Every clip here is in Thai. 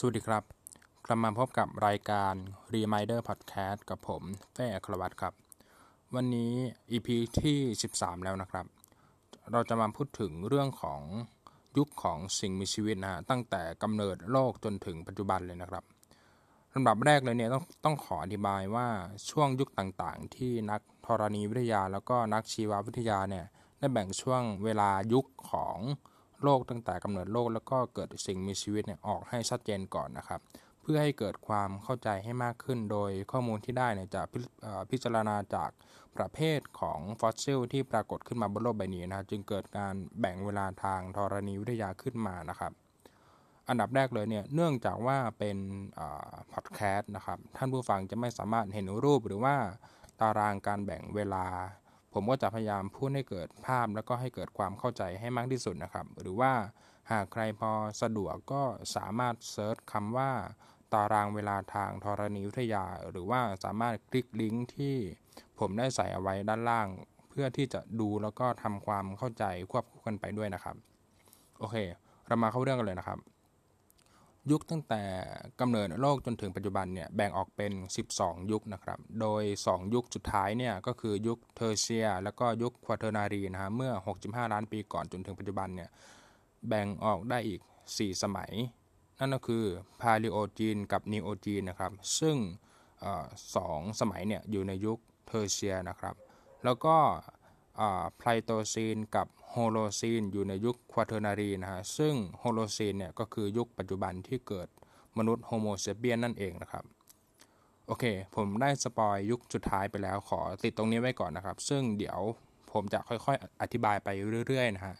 สวัสดีครับ กลับมาพบกับรายการ Reminder Podcast กับผมแฟ่ครวัตครับ วันนี้ EP ที่ 13 แล้วนะครับ เราจะมาพูดถึงเรื่องของยุคของสิ่งมีชีวิตนะฮะตั้งแต่กำเนิดโลกจนถึงปัจจุบันเลยนะครับลำดับแรกเลยเนี่ยต้องต้องขออธิบายว่าช่วงยุคต่างๆ ที่นักธรณีวิทยาแล้วก็นักชีววิทยาเนี่ยได้แบ่งช่วงเวลายุคของ โลกตั้งแต่กำเนิดโลกแล้วก็เกิดสิ่งมีชีวิตเนี่ยออกให้ชัดเจนก่อนนะครับ เพื่อให้เกิดความเข้าใจให้มากขึ้น โดยข้อมูลที่ได้เนี่ยจะพิจารณาจากประเภทของฟอสซิลที่ปรากฏขึ้นมาบนโลกใบนี้นะจึงเกิดการแบ่งเวลาทางธรณีวิทยาขึ้นมานะครับอันดับแรกเลยเนี่ย เนื่องจากว่าเป็นพอดแคสต์นะครับ ท่านผู้ฟังจะไม่สามารถเห็นรูปหรือว่าตารางการแบ่งเวลา ผมก็จะพยายามพูดให้เกิดภาพแล้วก็ให้เกิดความเข้าใจให้มากที่สุดนะครับ หรือว่าหากใครพอสะดวกก็สามารถเซิร์ชคำว่าตารางเวลาทางธรณีวิทยา หรือว่าสามารถคลิกลิงก์ที่ผมได้ใส่เอาไว้ด้านล่าง เพื่อที่จะดูแล้วก็ทำความเข้าใจควบคู่กันไปด้วยนะครับ โอเค เรามาเข้าเรื่องกันเลยนะครับ ยุคตั้งแต่กำเนิดโลกจนถึงปัจจุบันเนี่ยแบ่งออกเป็น 12 ยุคนะครับ โดย 2 ยุคสุดท้ายเนี่ยก็คือยุคเทอร์เชียรี แล้วก็ยุคควอเทอร์นารีนะฮะเมื่อ 65 ล้านปีก่อนจนถึงปัจจุบันเนี่ยแบ่งออกได้อีก 4 สมัย นั่นก็คือพาลิโอจีนกับนีโอจีนนะครับ ซึ่งสองสมัยเนี่ยอยู่ในยุคเทอร์เชียรีนะครับ แล้วก็ ไพลสโตซีนกับโฮโลซีนอยู่ในยุคควอเทอร์นารีนะฮะซึ่งโฮโลซีนเนี่ยก็คือยุคปัจจุบันที่เกิดมนุษย์โฮโมเซเปียนนั่นเองนะครับโอเค ผมได้ spoil ยุคสุดท้ายไปแล้วขอติดตรงนี้ไว้ก่อนนะครับ ซึ่งเดี๋ยวผมจะค่อยๆ อธิบายไปเรื่อยๆนะฮะ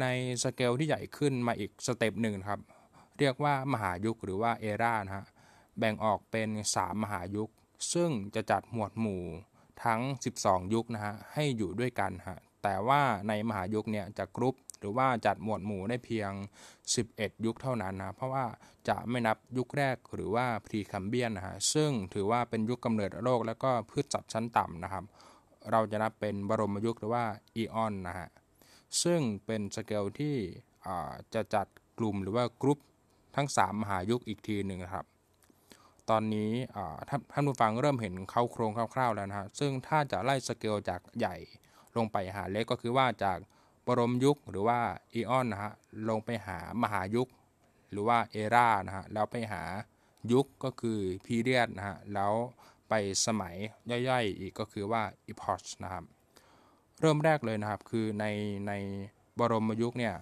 ในสเกลที่ใหญ่ขึ้นมาอีก step หนึ่งครับ เรียกว่ามหายุคหรือว่า era นะฮะแบ่งออกเป็น 3 มหายุค ซึ่งจะจัดหมวดหมู่ ทั้ง 12 ยุคนะฮะให้อยู่ด้วยกันฮะแต่ว่าในมหายุคเนี่ยจะกรุ๊ปหรือว่าจัดหมวดหมู่ได้เพียง 11 ยุคเท่านั้นนะเพราะว่าจะไม่นับยุคแรกหรือว่าพรีแคมเบรียนนะฮะซึ่งถือว่าเป็นยุคกำเนิดโลกแล้วก็พืชสัตว์ชั้นต่ำนะครับ เราจะนับเป็นบรมยุคหรือว่า eon นะฮะซึ่งเป็นสเกลที่จะจัดกลุ่มหรือว่ากรุ๊ปทั้ง 3 มหายุคอีกทีหนึ่งครับ ตอนนี้ท่านผู้ฟังเริ่มเห็นเค้าโครงคร่าวๆแล้วนะฮะซึ่งถ้าจะไล่สเกลจากใหญ่ลงไปหาเล็กก็คือว่าจากบรมยุคหรือว่าอีออนนะฮะลงไปหามหายุค หรือว่าเอรานะฮะแล้วไปหายุคก็คือพีเรียดนะฮะแล้วไปสมัยย่อยๆ อีกก็คือว่าอีพอชนะครับเริ่มแรกเลยนะครับคือในในบรมยุคเนี่ย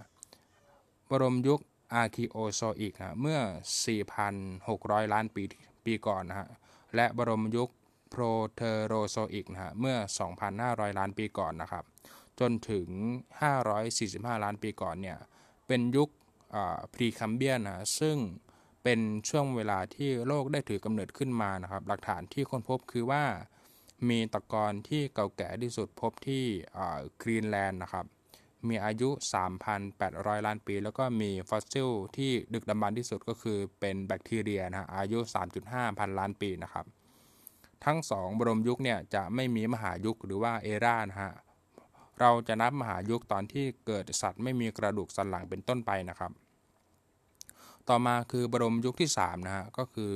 บรมยุคอาร์คิโอโซอิกนะเมื่อ 4,600 ล้านปี ปีก่อนนะฮะ และบรมยุคโปรเทโรโซอิกนะฮะ เมื่อ 2,500 ล้านปีก่อนนะครับ จนถึง 545 ล้านปีก่อนเนี่ย เป็นยุคพรีแคมเบรียนนะซึ่งเป็นช่วงเวลาที่โลกได้ถือกำเนิดขึ้นมานะครับ หลักฐานที่ค้นพบคือว่ามีตะกอนที่เก่าแก่ที่สุดพบที่กรีนแลนด์นะครับ มีอายุ 3,800 ล้านปี แล้วก็มีฟอสซิลที่ดึกดำบรรพ์ที่สุดก็คือเป็นแบคทีเรียนะฮะอายุ 3.5 พันล้านปีนะครับทั้งสองบรมยุคเนี่ยจะไม่มีมหายุคหรือว่า era นะฮะเราจะนับมหายุคตอนที่เกิดสัตว์ไม่มีกระดูกสันหลังเป็นต้นไปนะครับ ต่อมาคือบรมยุคที่3นะฮะก็คือ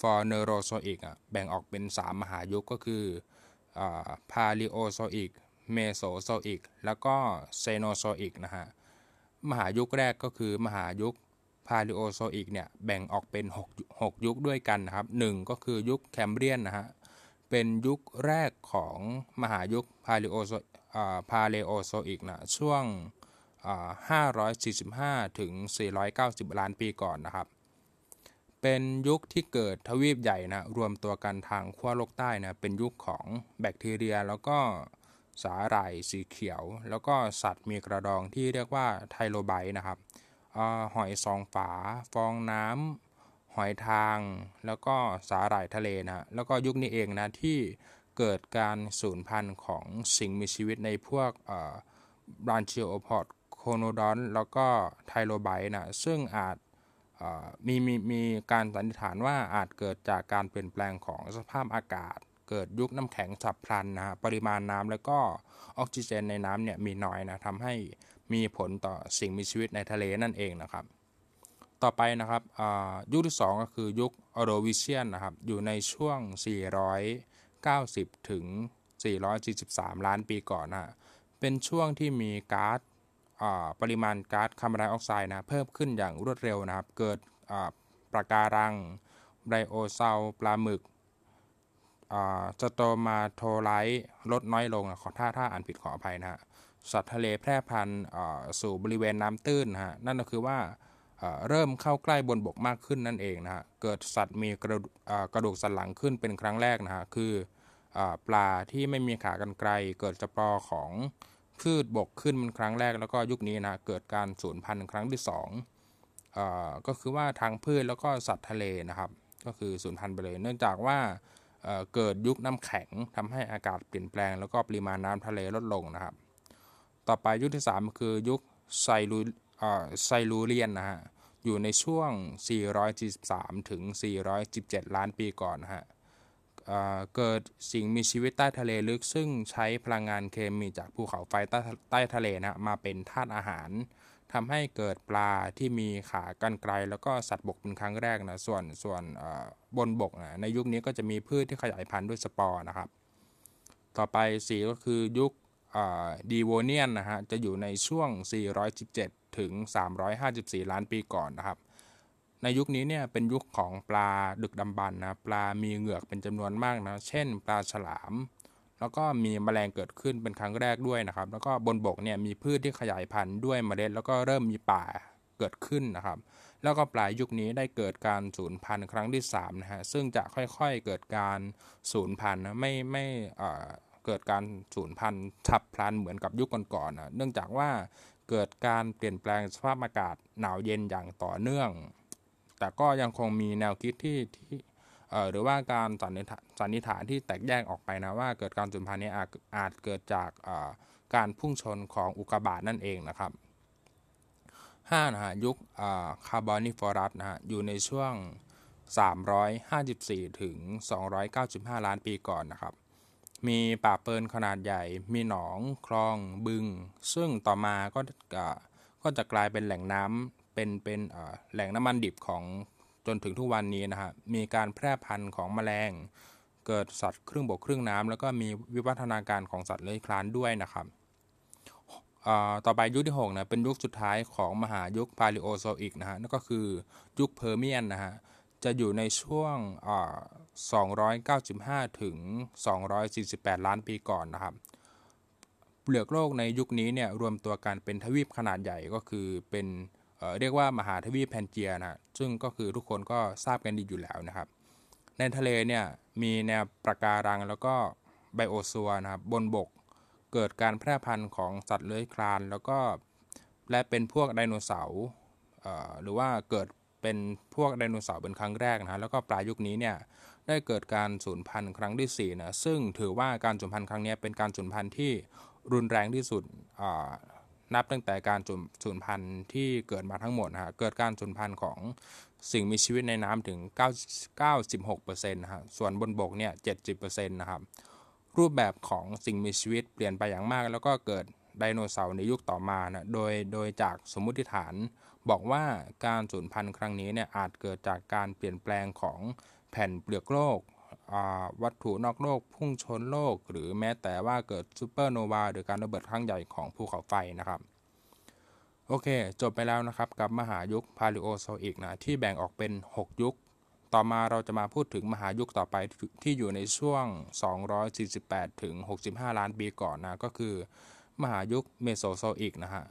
ฟาเนอโรโซอิกอะแบ่งออกเป็น 3 มหายุคก็คือพาลิโอโซอิก เมโซโซอิก แล้วก็เซโนโซอิกนะฮะ มหายุคแรกก็คือมหายุคพาลิโอโซอิกเนี่ยแบ่งออกเป็น 6 6 ยุคด้วยกันนะครับ 1 ก็คือยุคแคมเบรียนนะฮะ เป็นยุคแรกของมหายุคพาลิโอโซพาเลโอโซอิกนะช่วง 545 ถึง 490 ล้านปีก่อนนะครับ เป็นยุคที่เกิดทวีปใหญ่นะรวมตัวกันทางขั้วโลกใต้นะเป็นยุคของแบคทีเรียแล้วก็ สาหร่ายสีเขียว แล้วก็สัตว์มีกระดองที่เรียกว่าไทโลไบนะครับอหอยซองฝา ฟองน้ำหอยทาง แล้วก็สาหร่ายทะเลนะแล้วก็ยุคนี้เองนะที่เกิดการสูญพันธุ์ของสิ่งมีชีวิตในพวกบรานชิโอพอดโคโนดอน แล้วก็ไทโลไบนะซึ่งอาจมีมีมีการสันนิษฐานว่าอาจเกิดจากการเปลี่ยนแปลงของสภาพอากาศ เกิดยุคน้ำแข็งฉับพลันนะฮะปริมาณน้ำแล้วก็ออกซิเจนในน้ำเนี่ยมีน้อยนะทำให้มีผลต่อสิ่งมีชีวิตในทะเลนั่นเองนะครับ ต่อไปนะครับยุคที่ 2 ก็คือยุคออโรวิเชียนนะครับอยู่ในช่วง 490 ถึง 443 ล้านปีก่อนนะเป็นช่วงที่มีก๊าซปริมาณก๊าซคาร์บอนไดออกไซด์นะเพิ่มขึ้นอย่างรวดเร็วนะครับ เกิดปะการังไบรโอซัวปลาหมึก สโตรมาโทไลต์ลดน้อยลงนะขอถ้าถ้าอ่านผิดขออภัยนะฮะสัตว์ทะเลแพร่พันธุ์สู่บริเวณน้ำตื้นนะฮะนั่นก็คือว่าเริ่มเข้าใกล้บนบกมากขึ้นนั่นเองนะฮะเกิดสัตว์มีกระกระดูกสันหลังขึ้นเป็นครั้งแรกนะฮะคือปลาที่ไม่มีขากรรไกรเกิดสปอร์ของพืชบกขึ้นเป็นครั้งแรก แล้วก็ยุคนี้นะเกิดการสูญพันธุ์ครั้งที่2ก็คือว่าทางพืชแล้วก็สัตว์ทะเลนะครับ ก็คือสูญพันธุ์ไปเลย เนื่องจากว่า เกิดยุคน้ำแข็งทำให้อากาศเปลี่ยนแปลง แล้วก็ปริมาณน้ำทะเลลดลงนะครับ ต่อไปยุคที่ 3 คือยุคไซรูไซรูเรียนนะฮะอยู่ในช่วง 443 ถึง 417 ล้านปีก่อนนะฮะเกิดสิ่งมีชีวิตใต้ทะเลลึก ซึ่งใช้พลังงานเคมีจากภูเขาไฟใต้ใต้ทะเลนะมาเป็นธาตุอาหาร ทำให้เกิดปลาที่มีขากรรไกร แล้วก็สัตว์บกเป็นครั้งแรกนะส่วนส่วนบนบกนะในยุคนี้ก็จะมีพืชที่ขยายพันธุ์ด้วยสปอร์นะครับ ต่อไป4 ก็คือยุคดีโวเนียนนะฮะจะอยู่ในช่วง 417 ถึง 354 ล้านปีก่อนนะครับ ในยุคนี้เนี่ยเป็นยุคของปลาดึกดำบรรพ์นะปลามีเหงือกเป็นจำนวนมากนะเช่น ปลาฉลาม แล้วก็มีแมลงเกิดขึ้นเป็นครั้งแรกด้วยนะครับ แล้วก็บนบกเนี่ยมีพืชที่ขยายพันธุ์ด้วยเมล็ด แล้วก็เริ่มมีป่าเกิดขึ้นนะครับ แล้วก็ปลายยุคนี้ได้เกิดการสูญพันธุ์ครั้งที่3นะฮะซึ่งจะค่อยๆเกิดการสูญพันธุ์นะไม่ไม่เอ่อเกิดการสูญพันธุ์ฉับพลันเหมือนกับยุคก่อนๆนะเนื่องจากว่าเกิดการเปลี่ยนแปลงสภาพอากาศหนาวเย็นอย่างต่อเนื่อง แต่ก็ยังคงมีแนวคิดที่ที่ หรือว่าการสันนิษฐานที่แตกแยกออกไปนะว่าเกิดการสูญพันธุ์นี้อาจเกิดจากการพุ่งชนของอุกกาบาตนั่นเองนะครับ5นะฮะยุคคาร์บอนิเฟอรัสนะฮะอยู่ในช่วง 354 ถึง 295 ล้านปีก่อนนะครับ มีป่าเฟิร์นขนาดใหญ่ มีหนองคลองบึง ซึ่งต่อมาก็ก็จะกลายเป็นแหล่งน้ำเป็นเป็นแหล่งน้ำมันดิบของ นถึงทุกวันนี้นะฮะมีการแพร่พันธุ์ของแมลง เกิดสัตว์ครึ่งบกครึ่งน้ำแล้วก็มีวิวัฒนาการของสัตว์เลื้อยคลานด้วยนะครับต่อไปยุคที่6นะเป็นยุคสุดท้ายของมหายุคพาลิโอโซอิกนะฮะนั่นก็คือยุคเพอร์เมียนนะฮะจะอยู่ในช่วง 295 ถึง 248 ล้านปีก่อนนะครับ เปลือกโลกในยุคนี้เนี่ยรวมตัวกันเป็นทวีปขนาดใหญ่ก็คือเป็น เรียกว่ามหาทวีปแพนเจียนะซึ่งก็คือทุกคนก็ทราบกันดีอยู่แล้วนะครับ ในทะเลเนี่ยมีแนวปะการังแล้วก็ไบรโอซัวนะครับบนบกเกิดการแพร่พันธุ์ของสัตว์เลื้อยคลาน แล้วก็และเป็นพวกไดโนเสาร์หรือว่าเกิดเป็นพวกไดโนเสาร์เป็นครั้งแรกนะแล้วก็ปลายยุคนี้เนี่ยได้เกิดการสูญพันธุ์ครั้งที่4นะซึ่งถือว่าการสูญพันธุ์ครั้งนี้เป็นการสูญพันธุ์ที่รุนแรงที่สุด นับตั้งแต่การสูญพันธุ์ที่เกิดมาทั้งหมดนะฮะเกิดการสูญพันธุ์ของสิ่งมีชีวิตในน้ำถึง 96%นะฮะส่วนบนบกเนี่ย 70%นะครับรูปแบบของสิ่งมีชีวิตเปลี่ยนไปอย่างมาก แล้วก็เกิดไดโนเสาร์ในยุคต่อมานะโดยโดยจากสมมุติฐานบอกว่าการสูญพันธุ์ครั้งนี้เนี่ยอาจเกิดจากการเปลี่ยนแปลงของแผ่นเปลือกโลก วัตถุนอกโลกพุ่งชนโลก หรือแม้แต่ว่าเกิดซูเปอร์โนวาหรือการระเบิดครั้งใหญ่ของภูเขาไฟนะครับโอเค จบไปแล้วนะครับกับมหายุคพาลิโอโซอิกนะที่แบ่งออกเป็น 6 ยุค ต่อมาเราจะมาพูดถึงมหายุคต่อไปที่อยู่ในช่วง 248 ถึง 65 ล้านปีก่อนนะก็คือ มหายุคเมโซโซอิกนะฮะ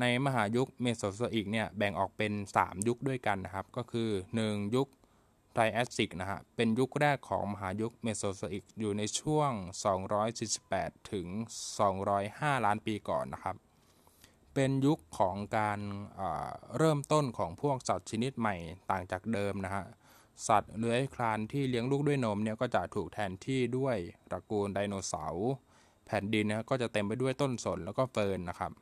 ในมหายุคเมโซโซอิกเนี่ยแบ่งออกเป็น 3 ยุคด้วยกันนะครับ ก็คือ 1 ยุค ไทรแอสซิกนะฮะ เป็นยุคแรกของมหายุคเมโซโซอิกอยู่ในช่วง 248 ถึง 205 ล้านปีก่อนนะครับ เป็นยุคของการเริ่มต้นของพวกสัตว์ชนิดใหม่ต่างจากเดิมนะฮะ สัตว์เลื้อยคลานที่เลี้ยงลูกด้วยนมเนี่ยก็จะถูกแทนที่ด้วยตระกูลไดโนเสาร์ แผ่นดินนะก็จะเต็มไปด้วยต้นสนแล้วก็เฟิร์นนะครับ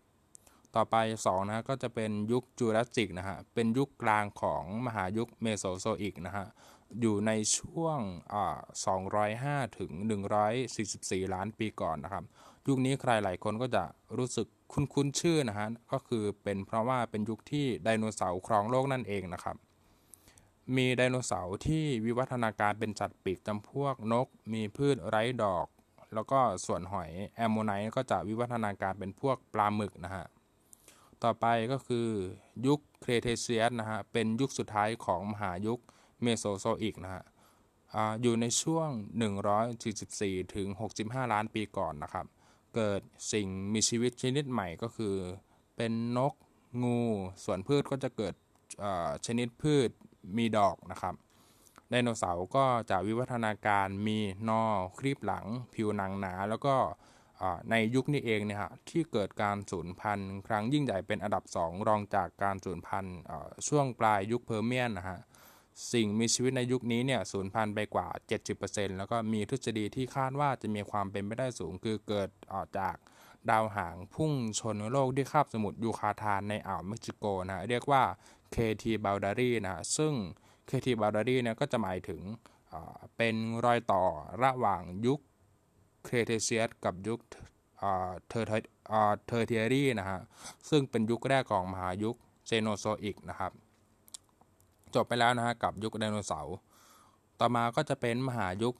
ต่อไป2นะก็จะเป็นยุคจูราสสิกนะฮะเป็นยุคกลางของมหายุคเมโซโซอิกนะฮะอยู่ในช่วง205ถึง144 ล้านปีก่อนนะครับ ยุคนี้ใครหลายคนก็จะรู้สึกคุ้นๆชื่อนะฮะก็คือเป็นเพราะว่าเป็นยุคที่ไดโนเสาร์ครองโลกนั่นเองนะครับ มีไดโนเสาร์ที่วิวัฒนาการเป็นสัตว์ปีกจำพวกนก มีพืชไร้ดอก แล้วก็ส่วนหอยแอมโมไนต์ก็จะวิวัฒนาการเป็นพวกปลาหมึกนะฮะ ต่อไปก็คือยุคเครเทเซียสนะฮะ เป็นยุคสุดท้ายของมหายุคเมโซโซอิกนะฮะออยู่ในช่วง 144 ถึง 65 ล้านปีก่อนนะครับ เกิดสิ่งมีชีวิตชนิดใหม่ก็คือ เป็นนกงูส่วนพืชก็จะเกิดชนิดพืชมีดอกนะครับไดโนเสาร์ก็จะวิวัฒนาการมีนอครีบหลัง ผิวหนังหนา แล้วก็ ในยุคนี้เองเนี่ยฮะที่เกิดการสูญพันธุ์ครั้งยิ่งใหญ่เป็นอันดับ 2 รองจากการสูญพันธุ์ช่วงปลายยุคเพอร์เมียนนะฮะสิ่งมีชีวิตในยุคนี้เนี่ยสูญพันธุ์ไปกว่า 70%แล้วก็มีทฤษฎีที่คาดว่าจะมีความเป็นไปได้สูง คือเกิดออกจากดาวหางพุ่งชนโลกที่คาบสมุทรยูคาทานในอ่าวเม็กซิโกนะเรียกว่า KT boundary นะซึ่ง KT b a l d a r y เนี่ยก็จะหมายถึงเป็นรอยต่อระหว่างยุค ครีเทเชียสกับยุคเทอร์เทอร์เชียรีนะฮะซึ่งเป็นยุคแรกของมหายุคเซโนโซอิกนะครับจบไปแล้วนะฮะกับยุคไดโนเสาร์ต่อมาก็จะเป็นมหายุค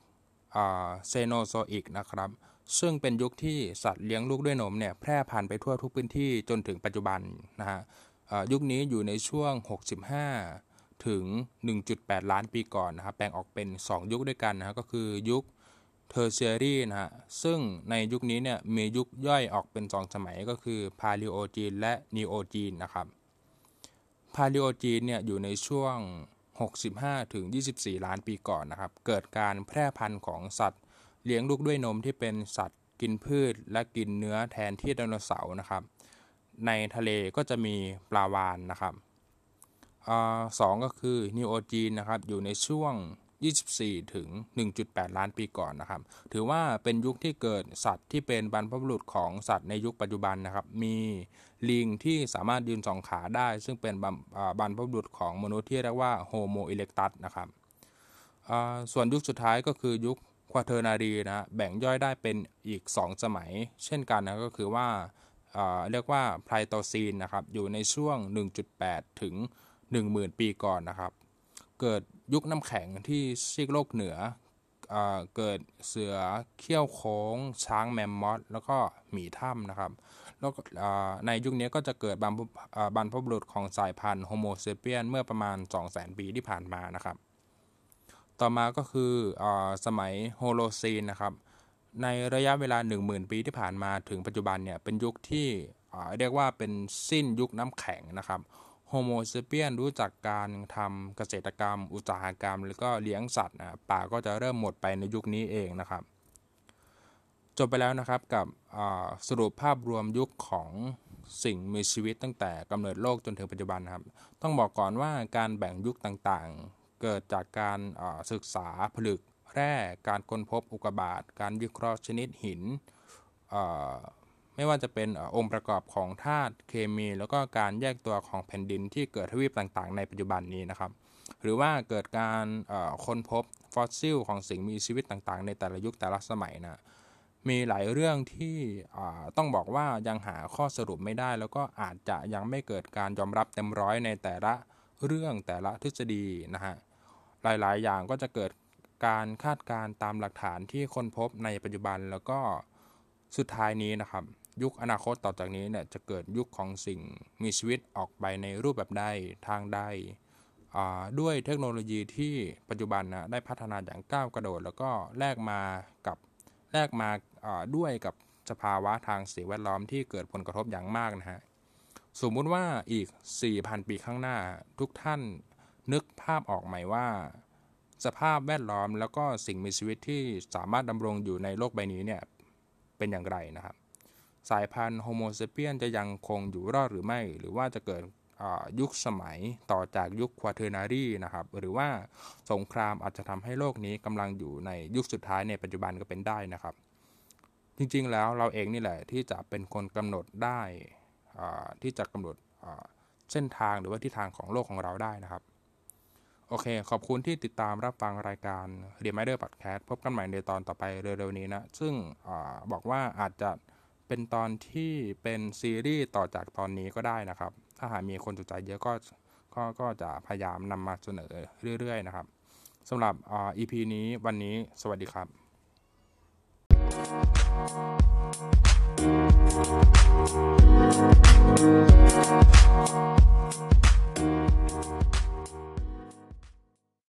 เซโนโซอิกนะครับซึ่งเป็นยุคที่สัตว์เลี้ยงลูกด้วยนมเนี่ยแพร่พันธุ์ไปทั่วทุกพื้นที่จนถึงปัจจุบันนะฮะยุคนี้อยู่ในช่วง 65 ถึง 1.8 ล้านปีก่อนนะครับแบ่งออกเป็น 2 ยุคด้วยกันนะก็คือยุค เทอร์เชียรีนะฮะซึ่งในยุคนี้เนี่ยมียุคย่อยออกเป็น 2 สมัยก็คือพาลิโอจีนและนีโอจีนนะครับพาลิโอจีนเนี่ยอยู่ในช่วง 65 ถึง 24 ล้านปีก่อนนะครับ เกิดการแพร่พันธุ์ของสัตว์ เลี้ยงลูกด้วยนมที่เป็นสัตว์กินพืชและกินเนื้อแทนที่ไดโนเสาร์นะครับ ในทะเลก็จะมีปลาวาฬนะครับอ่าสองก็คือนีโอจีนนะครับอยู่ในช่วง 24 ถึง 1.8 ล้านปีก่อนนะครับ ถือว่าเป็นยุคที่เกิดสัตว์ที่เป็นบรรพบุรุษของสัตว์ในยุคปัจจุบันนะครับ มีลิงที่สามารถยืนสองขาได้ ซึ่งเป็นบรรพบุรุษของมนุษย์ที่เรียกว่าโฮโมอิเร็กตัสนะครับ ส่วนยุคสุดท้ายก็คือยุคควาเทอร์นารีนะแบ่งย่อยได้เป็นอีก 2 สมัย เช่นกันนะก็คือว่าเรียกว่าไพลสโตซีนนะครับอยู่ในช่วง 1.8 ถึง 10,000 ปีก่อนนะครับ เกิด ยุคน้ำแข็งที่ซีกโลกเหนือเอเกิดเสือเขี้ยวโค้ง ช้างแมมมอสแล้วก็หมีถ้ำนะครับ แล้วในยุคนี้ก็จะเกิดบรรพบรรพบุรุษของสายพันธุ์โฮโมเซเปียนเมื่อประมาณ 200,000 ปีที่ผ่านมานะครับ ต่อมาก็คืออสมัยโฮโลซีนนะครับ ในระยะเวลา 10,000 ปีที่ผ่านมาถึงปัจจุบันเนี่ยเป็นยุคที่เรียกว่าเป็นสิ้นยุคน้ำแข็งนะครับ โฮโมเซเปียนรู้จักการทำเกษตรกรรม อุตสาหกรรม แล้วก็เลี้ยงสัตว์นะป่าก็จะเริ่มหมดไปในยุคนี้เองนะครับ จบไปแล้วนะครับกับสรุปภาพรวมยุคของสิ่งมีชีวิตตั้งแต่กำเนิดโลกจนถึงปัจจุบันนะครับ ต้องบอกก่อนว่าการแบ่งยุคต่างๆ เกิดจากการศึกษาผลึกแร่การค้นพบอุกกาบาตการวิเคราะห์ชนิดหิน ไม่ว่าจะเป็นองค์ประกอบของธาตุเคมี แล้วก็การแยกตัวของแผ่นดินที่เกิดทวีปต่างๆ ในปัจจุบันนี้นะครับ หรือว่าเกิดการค้นพบฟอสซิลของสิ่งมีชีวิตต่างๆ ในแต่ละยุคแต่ละสมัยนะมีหลายเรื่องที่ต้องบอกว่ายังหาข้อสรุปไม่ได้ แล้วก็อาจจะยังไม่เกิดการยอมรับเต็มร้อยในแต่ละเรื่องแต่ละทฤษฎีนะฮะหลายๆ อย่างก็จะเกิดการคาดการณ์ตามหลักฐานที่ค้นพบในปัจจุบันแล้วก็สุดท้ายนี้นะครับ ยุคอนาคตต่อจากนี้เนี่ยจะเกิดยุคของสิ่งมีชีวิตออกไปในรูปแบบใดทางใดด้วยเทคโนโลยีที่ปัจจุบันนะได้พัฒนาอย่างก้าวกระโดด แล้วก็แลกมากับแลกมาด้วยกับสภาวะทางสิ่งแวดล้อมที่เกิดผลกระทบอย่างมากนะฮะสมมุติว่าอีก 4,000 ปีข้างหน้า ทุกท่านนึกภาพออกไหมว่า สภาพแวดล้อมแล้วก็สิ่งมีชีวิตที่สามารถดำรงอยู่ในโลกใบนี้เนี่ยเป็นอย่างไรนะครับ สายพันธุ์โฮโมเซเปียนจะยังคงอยู่รอดหรือไม่ หรือว่าจะเกิดยุคสมัยต่อจากยุคควาเทอร์นารีนะครับ หรือว่าสงครามอาจจะทำให้โลกนี้กำลังอยู่ในยุคสุดท้ายในปัจจุบันก็เป็นได้นะครับ จริงๆแล้วเราเองนี่แหละที่จะเป็นคนกำหนดได้ที่จะกำหนดเส้นทางหรือว่าทิศทางของโลกของเราได้นะครับ โอเค ขอบคุณที่ติดตามรับฟังรายการ Reminder Podcast พบกันใหม่ในตอนต่อไปเร็วๆนี้นะ ซึ่งอบอกว่าอาจจะ เป็นตอนที่เป็นซีรีส์ต่อจากตอนนี้ก็ได้นะครับ ถ้าหากมีคนสนใจเยอะก็ก็ก็จะพยายามนำมาเสนอเรื่อยๆนะครับสำหรับอ่า EP นี้วันนี้สวัสดีครับ